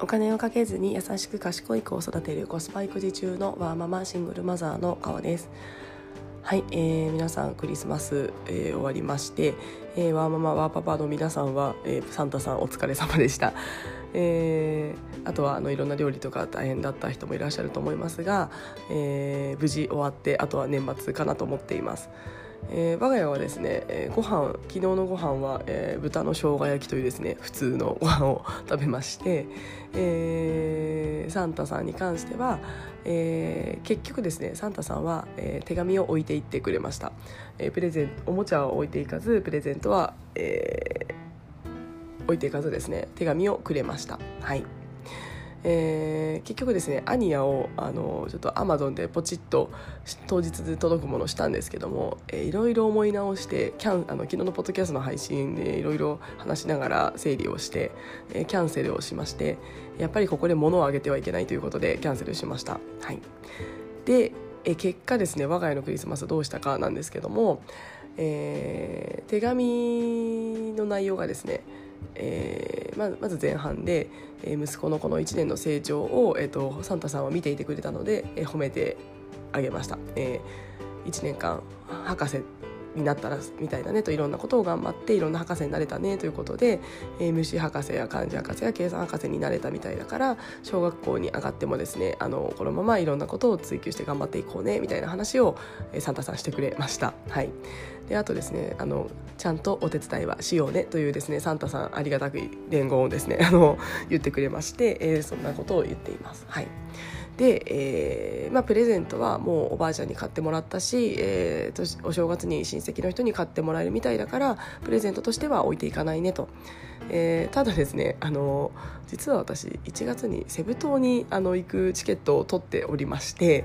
お金をかけずに優しく賢い子を育てるコスパ育児中のワーママシングルマザーの川です。はい、えー、皆さんクリスマス、えー、終わりまして、えー、ワーママワーパパの皆さんは、えー、サンタさんお疲れ様でした、えー、あとはあのいろんな料理とか大変だった人もいらっしゃると思いますが、えー、無事終わってあとは年末かなと思っています。えー、我が家はですね、えー、ご飯昨日のご飯は、えー、豚の生姜焼きというですね普通のご飯を食べまして、えー、サンタさんに関しては、えー、結局ですねサンタさんは、えー、手紙を置いていってくれました、えー、プレゼンおもちゃを置いていかずプレゼントは、えー、置いていかずですね手紙をくれました。はい。えー、結局ですねアニヤをあのちょっとアマゾンでポチッと当日で届くものしたんですけども、えー、いろいろ思い直してキャンあの昨日のポッドキャストの配信でいろいろ話しながら整理をして、えー、キャンセルをしましてやっぱりここで物をあげてはいけないということでキャンセルしました。はい、で、え、結果ですね我が家のクリスマスどうしたかなんですけども、えー、手紙の内容がですねえ、ままず前半で、えー、息子のこの1年の成長を、えーと、サンタさんは見ていてくれたので、えー、褒めてあげました、えー、1年間博士になったらみたいなねといろんなことを頑張っていろんな博士になれたねということで、えー、虫博士や漢字博士や計算博士になれたみたいだから小学校に上がってもですねあのこのままいろんなことを追求して頑張っていこうねみたいな話を、えー、サンタさんしてくれました。はいであとですねあのちゃんとお手伝いはしようねというですねサンタさんありがたく伝言をですねあの言ってくれまして、えー、そんなことを言っています。はいで、えーまあ、プレゼントはもうおばあちゃんに買ってもらったし、えー、お正月に親戚の人に買ってもらえるみたいだからプレゼントとしては置いていかないねと、えー、ただですねあの実は私1月にセブ島にあの行くチケットを取っておりまして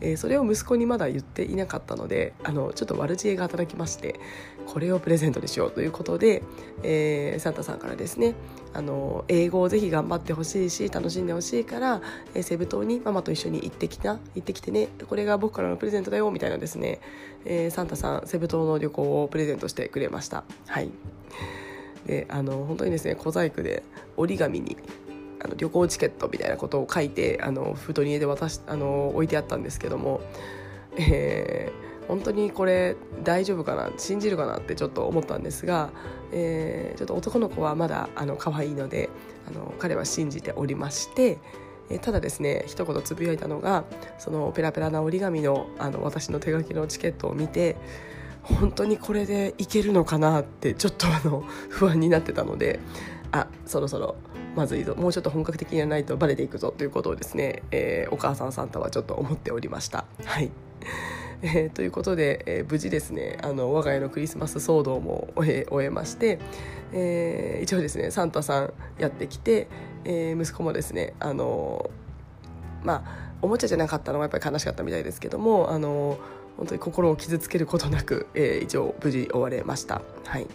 えー、それを息子にまだ言っていなかったのであのちょっと悪知恵が働きましてこれをプレゼントにしようということで、えー、サンタさんからですねあの英語をぜひ頑張ってほしいし楽しんでほしいから、えー、セブ島にママと一緒に行ってきた行ってきてねこれが僕からのプレゼントだよみたいなですね、えー、サンタさんセブ島の旅行をプレゼントしてくれました。はい。であの本当にですね小細工で折り紙にあの旅行チケットみたいなことを書いてあの封筒に入れて渡しあの置いてあったんですけども、えー、本当にこれ大丈夫かな信じるかなってちょっと思ったんですが、えー、ちょっと男の子はまだあの可愛いのであの彼は信じておりまして。えただですね一言つぶやいたのがそのペラペラな折り紙のあの私の手書きのチケットを見て本当にこれでいけるのかなってちょっとあの 不安になってたのであそろそろまずいぞもうちょっと本格的にやらないとバレていくぞということをですね、えー、お母さんサンタはちょっと思っておりました。はいえー、ということで、えー、無事ですねあの我が家のクリスマス騒動も終え終えまして、えー、一応ですねサンタさんやってきて、え息子もですねあのまあおもちゃじゃなかったのがやっぱり悲しかったみたいですけどもあの本当に心を傷つけることなく、え一応無事終われました。はい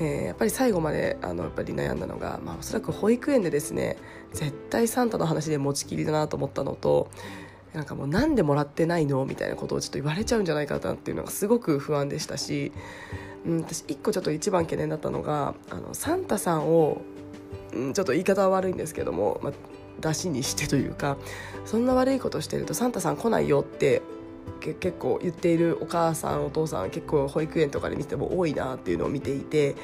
えー、やっぱり最後まであのやっぱり悩んだのが、まあ、おそらく保育園でですね絶対サンタの話で持ちきりだなと思ったのとなんかもうなんでもらってないのみたいなことをちょっと言われちゃうんじゃないかなっていうのがすごく不安でしたし、うん、私一個ちょっと一番懸念だったのがあのサンタさんを、うん、ちょっと言い方は悪いんですけども、まあ、出しにしてというかそんな悪いことしてるとサンタさん来ないよって結構言っているお母さんお父さん結構保育園とかで見ても多いなっていうのを見ていて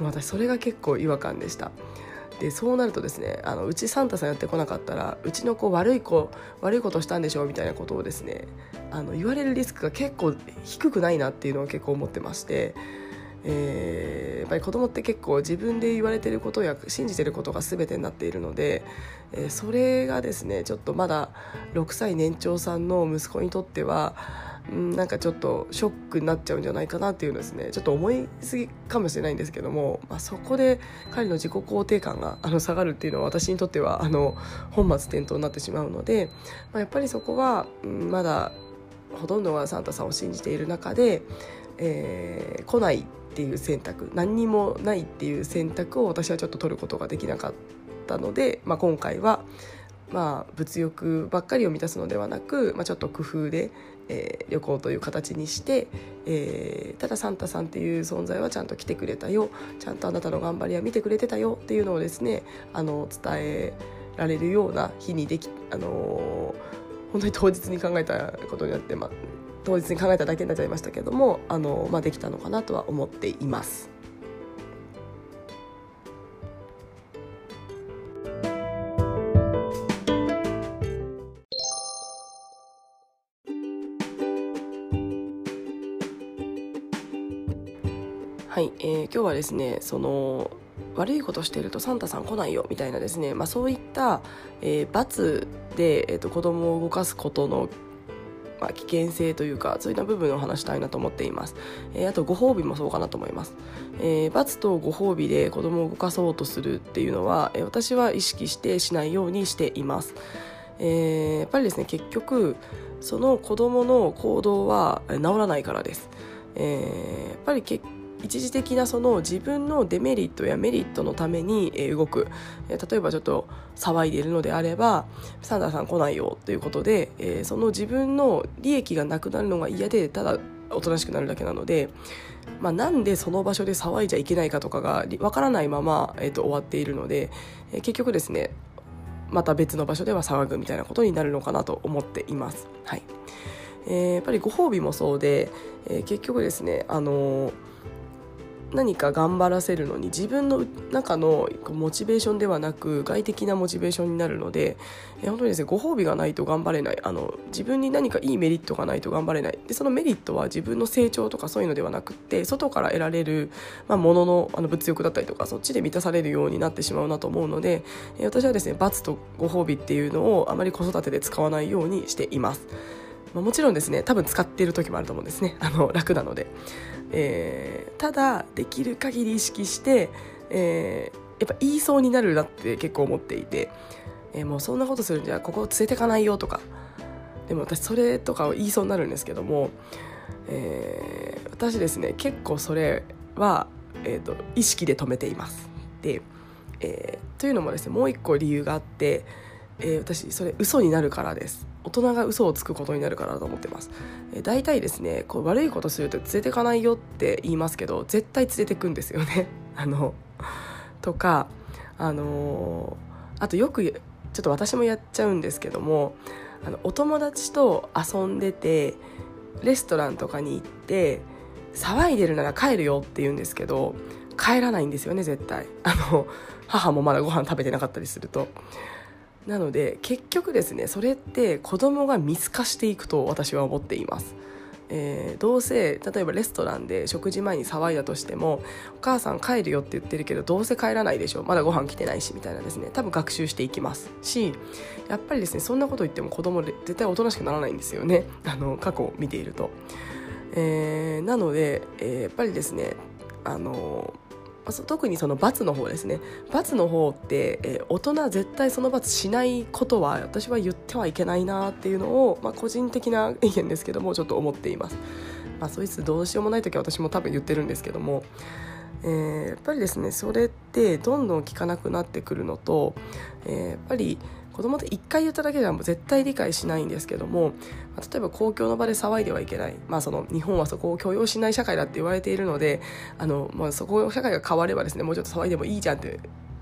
私それが結構違和感でした。でそうなるとですねあのうちサンタさんやってこなかったらうちの子悪い子悪いことしたんでしょうみたいなことをですねあの言われるリスクが結構低くないなっていうのを結構思ってまして。えー、やっぱり子供って結構自分で言われてることや信じてることが全てになっているので、えー、それがですねちょっとまだ6歳年長さんの息子にとってはうん、なんかちょっとショックになっちゃうんじゃないかなっていうのですね。ちょっと思いすぎかもしれないんですけども、まあ、そこで彼の自己肯定感があの下がるっていうのは私にとってはあの本末転倒になってしまうので、まあ、やっぱりそこは、まだほとんどがサンタさんを信じている中で、えー、来ないっていう選択何にもないっていう選択を私はちょっと取ることができなかったので、まあ、今回はまあ、物欲ばっかりを満たすのではなく、まあ、ちょっと工夫で、えー、旅行という形にして、えー、ただサンタさんっていう存在はちゃんと来てくれたよちゃんとあなたの頑張りは見てくれてたよっていうのをですねあの伝えられるような日にでき、あのー、本当に当日に考えたことになって、ま、当日に考えただけになっちゃいましたけども、あのまあ、できたのかなとは思っています。今日はですねその悪いことしてるとサンタさん来ないよみたいなですね、まあ、そういった、えー、罰で、えーと、子供を動かすことのまあ、危険性というかそういった部分を話したいなと思っています、えー、あとご褒美もそうかなと思います、えー、罰とご褒美で子供を動かそうとするっていうのは、えー、私は意識してしないようにしています、えー、やっぱりですね結局その子供の行動は治らないからです、えー、やっぱり結一時的なその自分のデメリットやメリットのために動く例えばちょっと騒いでいるのであればサンダーさん来ないよということでその自分の利益がなくなるのが嫌でただおとなしくなるだけなので、まあ、なんでその場所で騒いじゃいけないかとかがわからないまま、えー、と終わっているので、えー、結局ですねまた別の場所では騒ぐみたいなことになるのかなと思っています。はいえー、やっぱりご褒美もそうで、えー、結局ですねあのー何か頑張らせるのに自分の中のモチベーションではなく外的なモチベーションになるので本当にですねご褒美がないと頑張れないあの自分に何かいいメリットがないと頑張れないでそのメリットは自分の成長とかそういうのではなくって外から得られる、まあ、もののあの物欲だったりとかそっちで満たされるようになってしまうなと思うので私はですね罰とご褒美っていうのをあまり子育てで使わないようにしています。まあ、もちろんですね多分使っている時もあると思うんですねあの楽なので、えー、ただできる限り意識して、えー、やっぱ言いそうになるなって結構思っていて、えー、もうそんなことするんじゃここを連れてかないよとかでも私それとかを言いそうになるんですけども、えー、私ですね結構それは、えーと、意識で止めています。で、えー、というのもですねもう一個理由があって、えー、私それ嘘になるからです。大人が嘘をつくことになるかなと思ってます。えー、大体ですねこう悪いことすると連れてかないよって言いますけど絶対連れてくんですよね。あのとかあのー、あとよくちょっと私もやっちゃうんですけどもあのお友達と遊んでてレストランとかに行って騒いでるなら帰るよって言うんですけど帰らないんですよね絶対あの母もまだご飯食べてなかったりするとなので結局ですねそれって子供が見透かしていくと私は思っています。えー、どうせ例えばレストランで食事前に騒いだとしてもお母さん帰るよって言ってるけどどうせ帰らないでしょまだご飯来てないしみたいなですね多分学習していきます。しやっぱりですねそんなこと言っても子供絶対おとなしくならないんですよね。あの過去を見ていると、えー、なので、えー、やっぱりですねあの特にその罰の方ですね。罰の方って、えー、大人絶対その罰しないことは私は言ってはいけないなっていうのを、まあ、個人的な意見ですけどもちょっと思っています、まあ、そいつどうしようもない時は私も多分言ってるんですけども、えー、やっぱりですねそれってどんどん効かなくなってくるのと、えー、やっぱり子供って1回言っただけではもう絶対理解しないんですけども例えば公共の場で騒いではいけない、まあ、その日本はそこを許容しない社会だって言われているのであの、まあ、そこ社会が変わればですねもうちょっと騒いでもいいじゃんって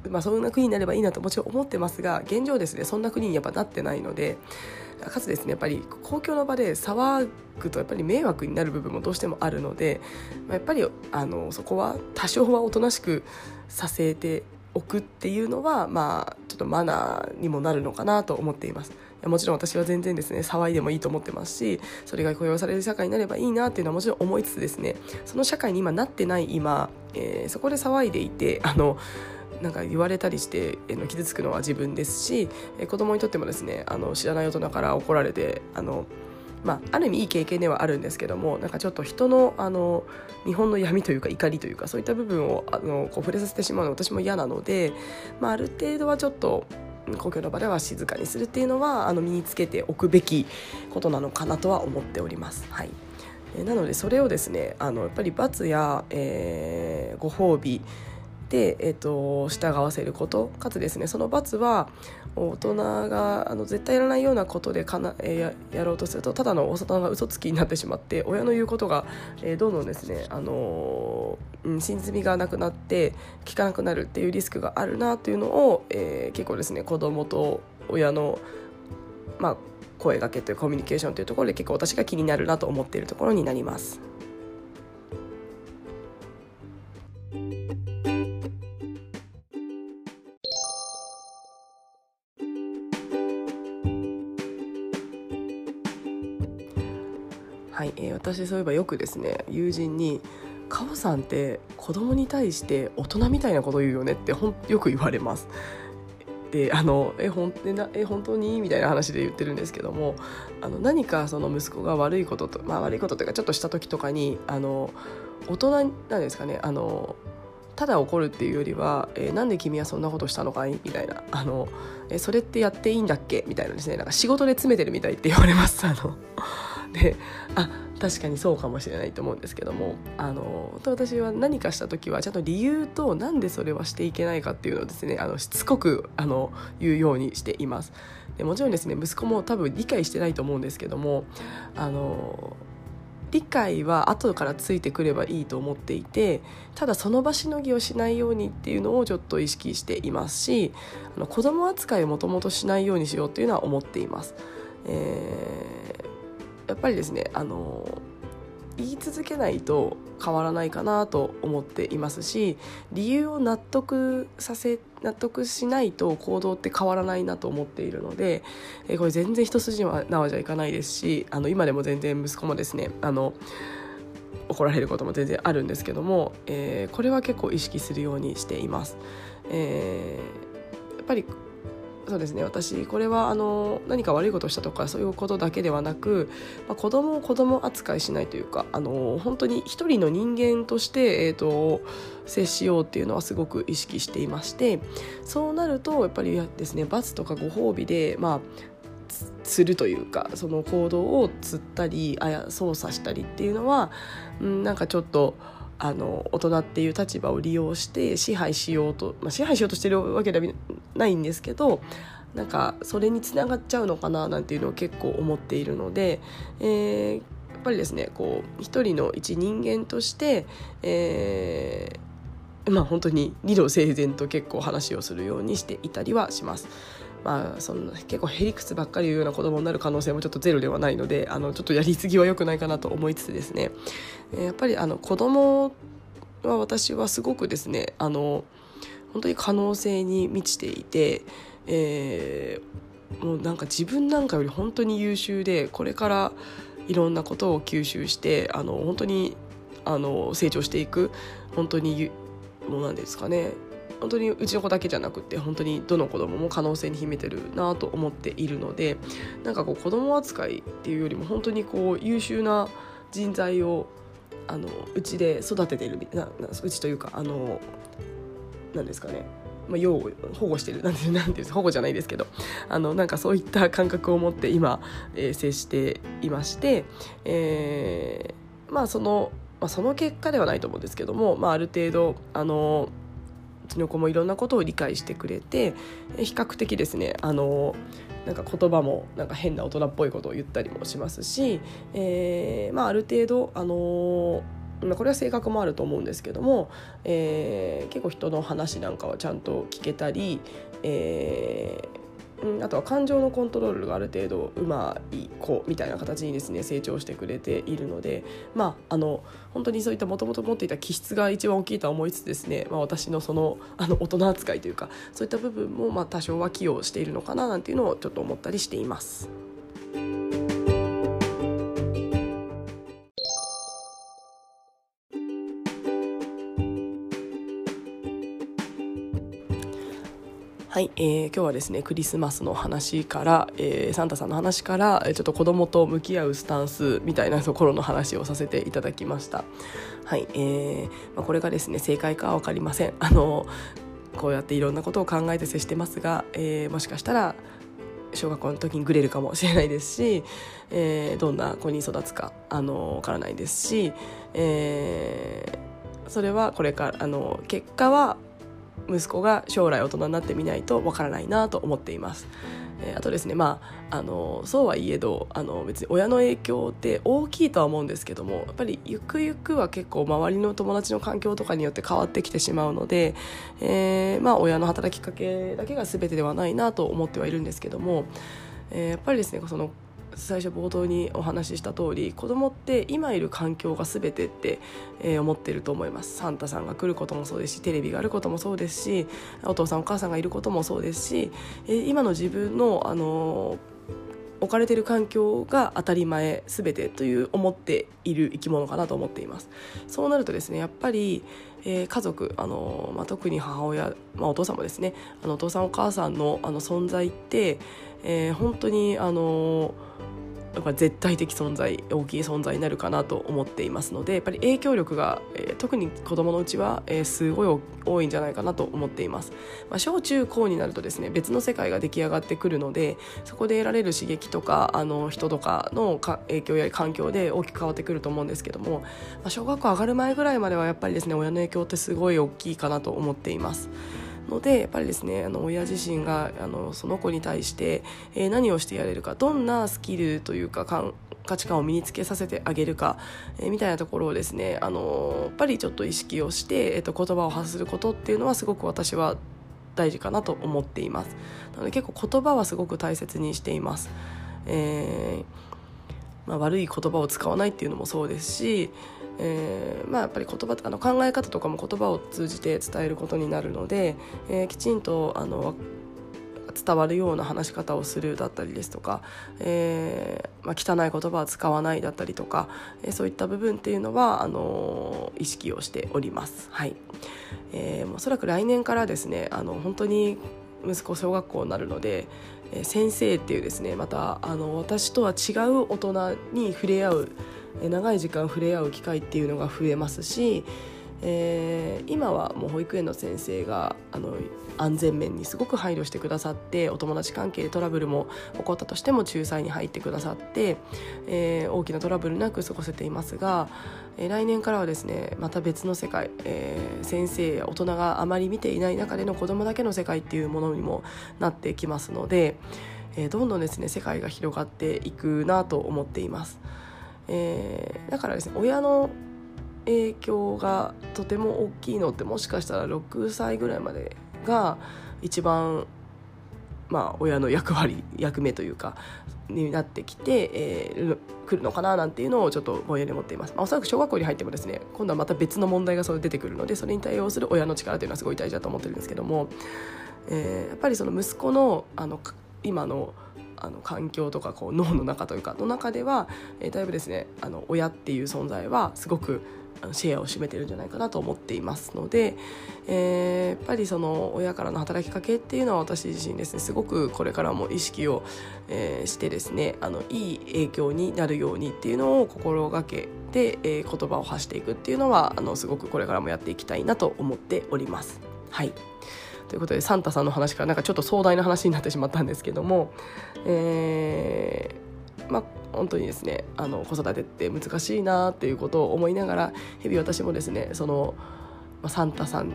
まあ、そんな国になればいいなともちろん思ってますが現状ですねそんな国にやっぱなってないのでかつですねやっぱり公共の場で騒ぐとやっぱり迷惑になる部分もどうしてもあるので、まあ、やっぱりあのそこは多少はおとなしくさせておくっていうのはまあちょっとマナーにもなるのかなと思っています。もちろん私は全然ですね騒いでもいいと思ってますしそれが許容される社会になればいいなっていうのはもちろん思いつつですねその社会に今なってない今、えー、そこで騒いでいて あのなんか言われたりして、えー、傷つくのは自分ですし、えー、子供にとってもですねあの知らない大人から怒られてあのまあ、ある意味いい経験ではあるんですけどもなんかちょっと人のあの日本の闇というか怒りというかそういった部分をあのこう触れさせてしまうのは私も嫌なので、まあ、ある程度はちょっと公共の場では静かにするっていうのはあの身につけておくべきことなのかなとは思っております。はいなのでそれをですねあのやっぱり罰や、えー、ご褒美で、えーと、従わせることかつですねその罰は大人があの絶対やらないようなことでかな、えー、やろうとするとただの大人が嘘つきになってしまって 親の言うことが、えー、どんどんですね、あのー、うん、真みがなくなって聞かなくなるっていうリスクがあるなというのを、えー、結構ですね子供と親の、まあ、声がけというコミュニケーションというところで結構私が気になるなと思っているところになります。私そういえばよくですね友人に「カオさんって子供に対して大人みたいなこと言うよね」ってほんよく言われます。であのえほんなえ本当にみたいな話で言ってるんですけどもあの何かその息子が悪いことと、まあ、悪いことというかちょっとした時とかにあの大人なんですかねあのただ怒るっていうよりは「え、なんで君はそんなことしたのかい?」みたいなあの、えそれってやっていいんだっけ?」みたいなですねなんか仕事で詰めてるみたいって言われます。あのであ確かにそうかもしれないと思うんですけどもあの私は何かした時はちゃんと理由となんでそれはしていけないかっていうのをですねあのしつこくあの言うようにしていますでもちろんですね息子も多分理解してないと思うんですけどもあの理解は後からついてくればいいと思っていてただその場しのぎをしないようにっていうのをちょっと意識していますしあの子供扱いをもともとしないようにしようっていうのは思っています。えーやっぱりですねあの言い続けないと変わらないかなと思っていますし理由を納得させ納得しないと行動って変わらないなと思っているので、えこれ全然一筋縄じゃいかないですしあの今でも全然息子もですねあの怒られることも全然あるんですけども、えー、これは結構意識するようにしています。えー、やっぱりそうですね私これはあの何か悪いことをしたとかそういうことだけではなく、まあ、子供を子供扱いしないというかあの本当に一人の人間として、えーと、接しようっていうのはすごく意識していましてそうなるとやっぱりですね罰とかご褒美でまあするというかその行動を釣ったりあや操作したりっていうのは、うん、なんかちょっと。あの大人っていう立場を利用して支配しようと、まあ、支配しようとしてるわけではないんですけどなんかそれにつながっちゃうのかななんていうのを結構思っているので、えー、やっぱりですねこう一人の一人間として、えー、まあ本当に理路整然と結構話をするようにしていたりはします。まあ、そんな結構へりくつばっかり言うような子供になる可能性もちょっとゼロではないのであのちょっとやりすぎは良くないかなと思いつつですね。やっぱりあの子供は私はすごくですねあの本当に可能性に満ちていて、えー、もうなんか自分なんかより本当に優秀でこれからいろんなことを吸収してあの本当にあの成長していく本当にもうなんですかね本当にうちの子だけじゃなくて本当にどの子供も可能性に秘めてるなと思っているのでなんかこう子供扱いっていうよりも本当にこう優秀な人材をあのうちで育ててるなうちというかあのなんですかね。まあ、養保護してるなんてなんていう保護じゃないですけどあのなんかそういった感覚を持って今、えー、接していまして、えー、まあその、まあ、その結果ではないと思うんですけども、まあ、ある程度あのちの子もいろんなことを理解してくれて比較的ですねあのなんか言葉もなんか変な大人っぽいことを言ったりもしますし、えーまあ、ある程度あのまあ、これは性格もあると思うんですけども、えー、結構人の話なんかはちゃんと聞けたり、えーうん、あとは感情のコントロールがある程度うまい子みたいな形にですね成長してくれているのでまああの本当にそういったもともと持っていた気質が一番大きいとは思いつつですね、まあ、私のそのあの大人扱いというかそういった部分もまあ多少は寄与しているのかななんていうのをちょっと思ったりしています。はい、えー、今日はですねクリスマスの話から、えー、サンタさんの話からちょっと子供と向き合うスタンスみたいなところの話をさせていただきました。はい、えーまあ、これがですね正解かは分かりません。あのこうやっていろんなことを考えて接してますが、えー、もしかしたら小学校の時にグレるかもしれないですし、えー、どんな子に育つかあの分からないですし、えー、それはこれからあの結果は息子が将来大人になってみないとわからないなと思っています。え、あとですねまああのそうはいえどあの別に親の影響って大きいとは思うんですけどもやっぱりゆくゆくは結構周りの友達の環境とかによって変わってきてしまうので、えー、まあ親の働きかけだけが全てではないなと思ってはいるんですけども、えー、やっぱりですねその最初冒頭にお話しした通り子供って今いる環境が全てって、えー、思ってると思います。サンタさんが来ることもそうですしテレビがあることもそうですしお父さんお母さんがいることもそうですし、えー、今の自分の、あのー置かれている環境が当たり前全てという思っている生き物かなと思っています。そうなるとですねやっぱり、えー、家族あの、まあ、特に母親、まあ、お父さんもですねあのお父さんお母さんのあの存在って、えー、本当にあのやっぱ絶対的存在大きい存在になるかなと思っていますのでやっぱり影響力が、えー、特に子どものうちは、えー、すごい多いんじゃないかなと思っています、まあ、小中高になるとですね別の世界が出来上がってくるのでそこで得られる刺激とかあの人とかの影響や環境で大きく変わってくると思うんですけども、まあ、小学校上がる前ぐらいまではやっぱりですね親の影響ってすごい大きいかなと思っています。のでやっぱりですねあの親自身があのその子に対して、えー、何をしてやれるかどんなスキルというか価値観を身につけさせてあげるか、えー、みたいなところをですねあのやっぱりちょっと意識をして、えーと、言葉を発することっていうのはすごく私は大事かなと思っています。なので結構言葉はすごく大切にしています、えーまあ、悪い言葉を使わないっていうのもそうですしえーまあ、やっぱり言葉あの考え方とかも言葉を通じて伝えることになるので、えー、きちんとあの伝わるような話し方をするだったりですとか、えーまあ、汚い言葉は使わないだったりとか、えー、そういった部分っていうのはあの意識をしております。はいえー、おそらく来年からですねあの本当に息子小学校になるので、えー、先生っていうですねまたあの私とは違う大人に触れ合う長い時間触れ合う機会っていうのが増えますし、えー、今はもう保育園の先生があの安全面にすごく配慮してくださってお友達関係でトラブルも起こったとしても仲裁に入ってくださって、えー、大きなトラブルなく過ごせていますが、えー、来年からはですねまた別の世界、えー、先生や大人があまり見ていない中での子供だけの世界っていうものにもなってきますので、えどんどんですね世界が広がっていくなと思っています。えー、だからですね親の影響がとても大きいのってもしかしたら6歳ぐらいまでが一番まあ親の役割役目というかになってきて、えー、来るのかななんていうのをちょっとぼんやり持っています、まあ、おそらく小学校に入ってもですね今度はまた別の問題がそれ出てくるのでそれに対応する親の力というのはすごい大事だと思ってるんですけども、えー、やっぱりその息子のあの今のあの環境とかこう脳の中というかの中では、えー、だいぶですねあの親っていう存在はすごくシェアを占めてるんじゃないかなと思っていますので、えー、やっぱりその親からの働きかけっていうのは私自身ですねすごくこれからも意識を、えー、してですねあのいい影響になるようにっていうのを心がけて、えー、言葉を発していくっていうのはあのすごくこれからもやっていきたいなと思っております。はいということでサンタさんの話からなんかちょっと壮大な話になってしまったんですけども、えー、まあ本当にですねあの子育てって難しいなっていうことを思いながら日々私もですねその、まあ、サンタさん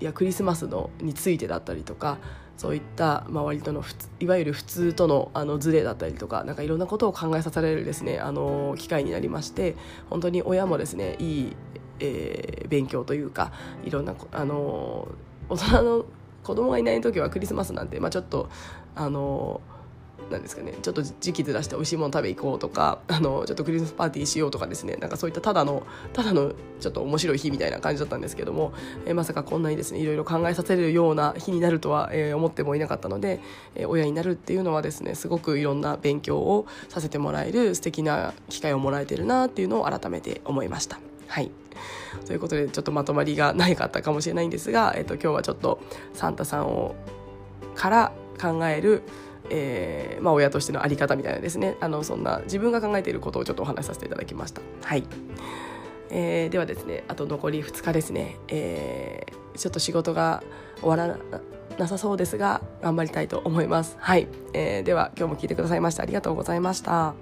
やクリスマスのについてだったりとかそういった周りとのいわゆる普通とのあのズレだったりとかなんかいろんなことを考えさせられるですねあの機会になりまして本当に親もですねいい、えー、勉強というかいろんなあの大人の子供がいない時はクリスマスなんて、まあ、ちょっとあのなんですかねちょっと時期ずらして美味しいもの食べ行こうとか あのちょっとクリスマスパーティーしようとかですねなんかそういったただのただのちょっと面白い日みたいな感じだったんですけども、え、まさかこんなにですねいろいろ考えさせるような日になるとは、えー、思ってもいなかったので、えー、親になるっていうのはですねすごくいろんな勉強をさせてもらえる素敵な機会をもらえてるなっていうのを改めて思いました。はいということでちょっとまとまりがないかったかもしれないんですが、えっと、今日はちょっとサンタさんをから考えるえーまあ、親としての在り方みたいなですねあのそんな自分が考えていることをちょっとお話しさせていただきました。はいえー、ではですねあと残り2日ですね、えー、ちょっと仕事が終わらなさそうですが頑張りたいと思います。はい、えー、では今日も聞いてくださいましてありがとうございました。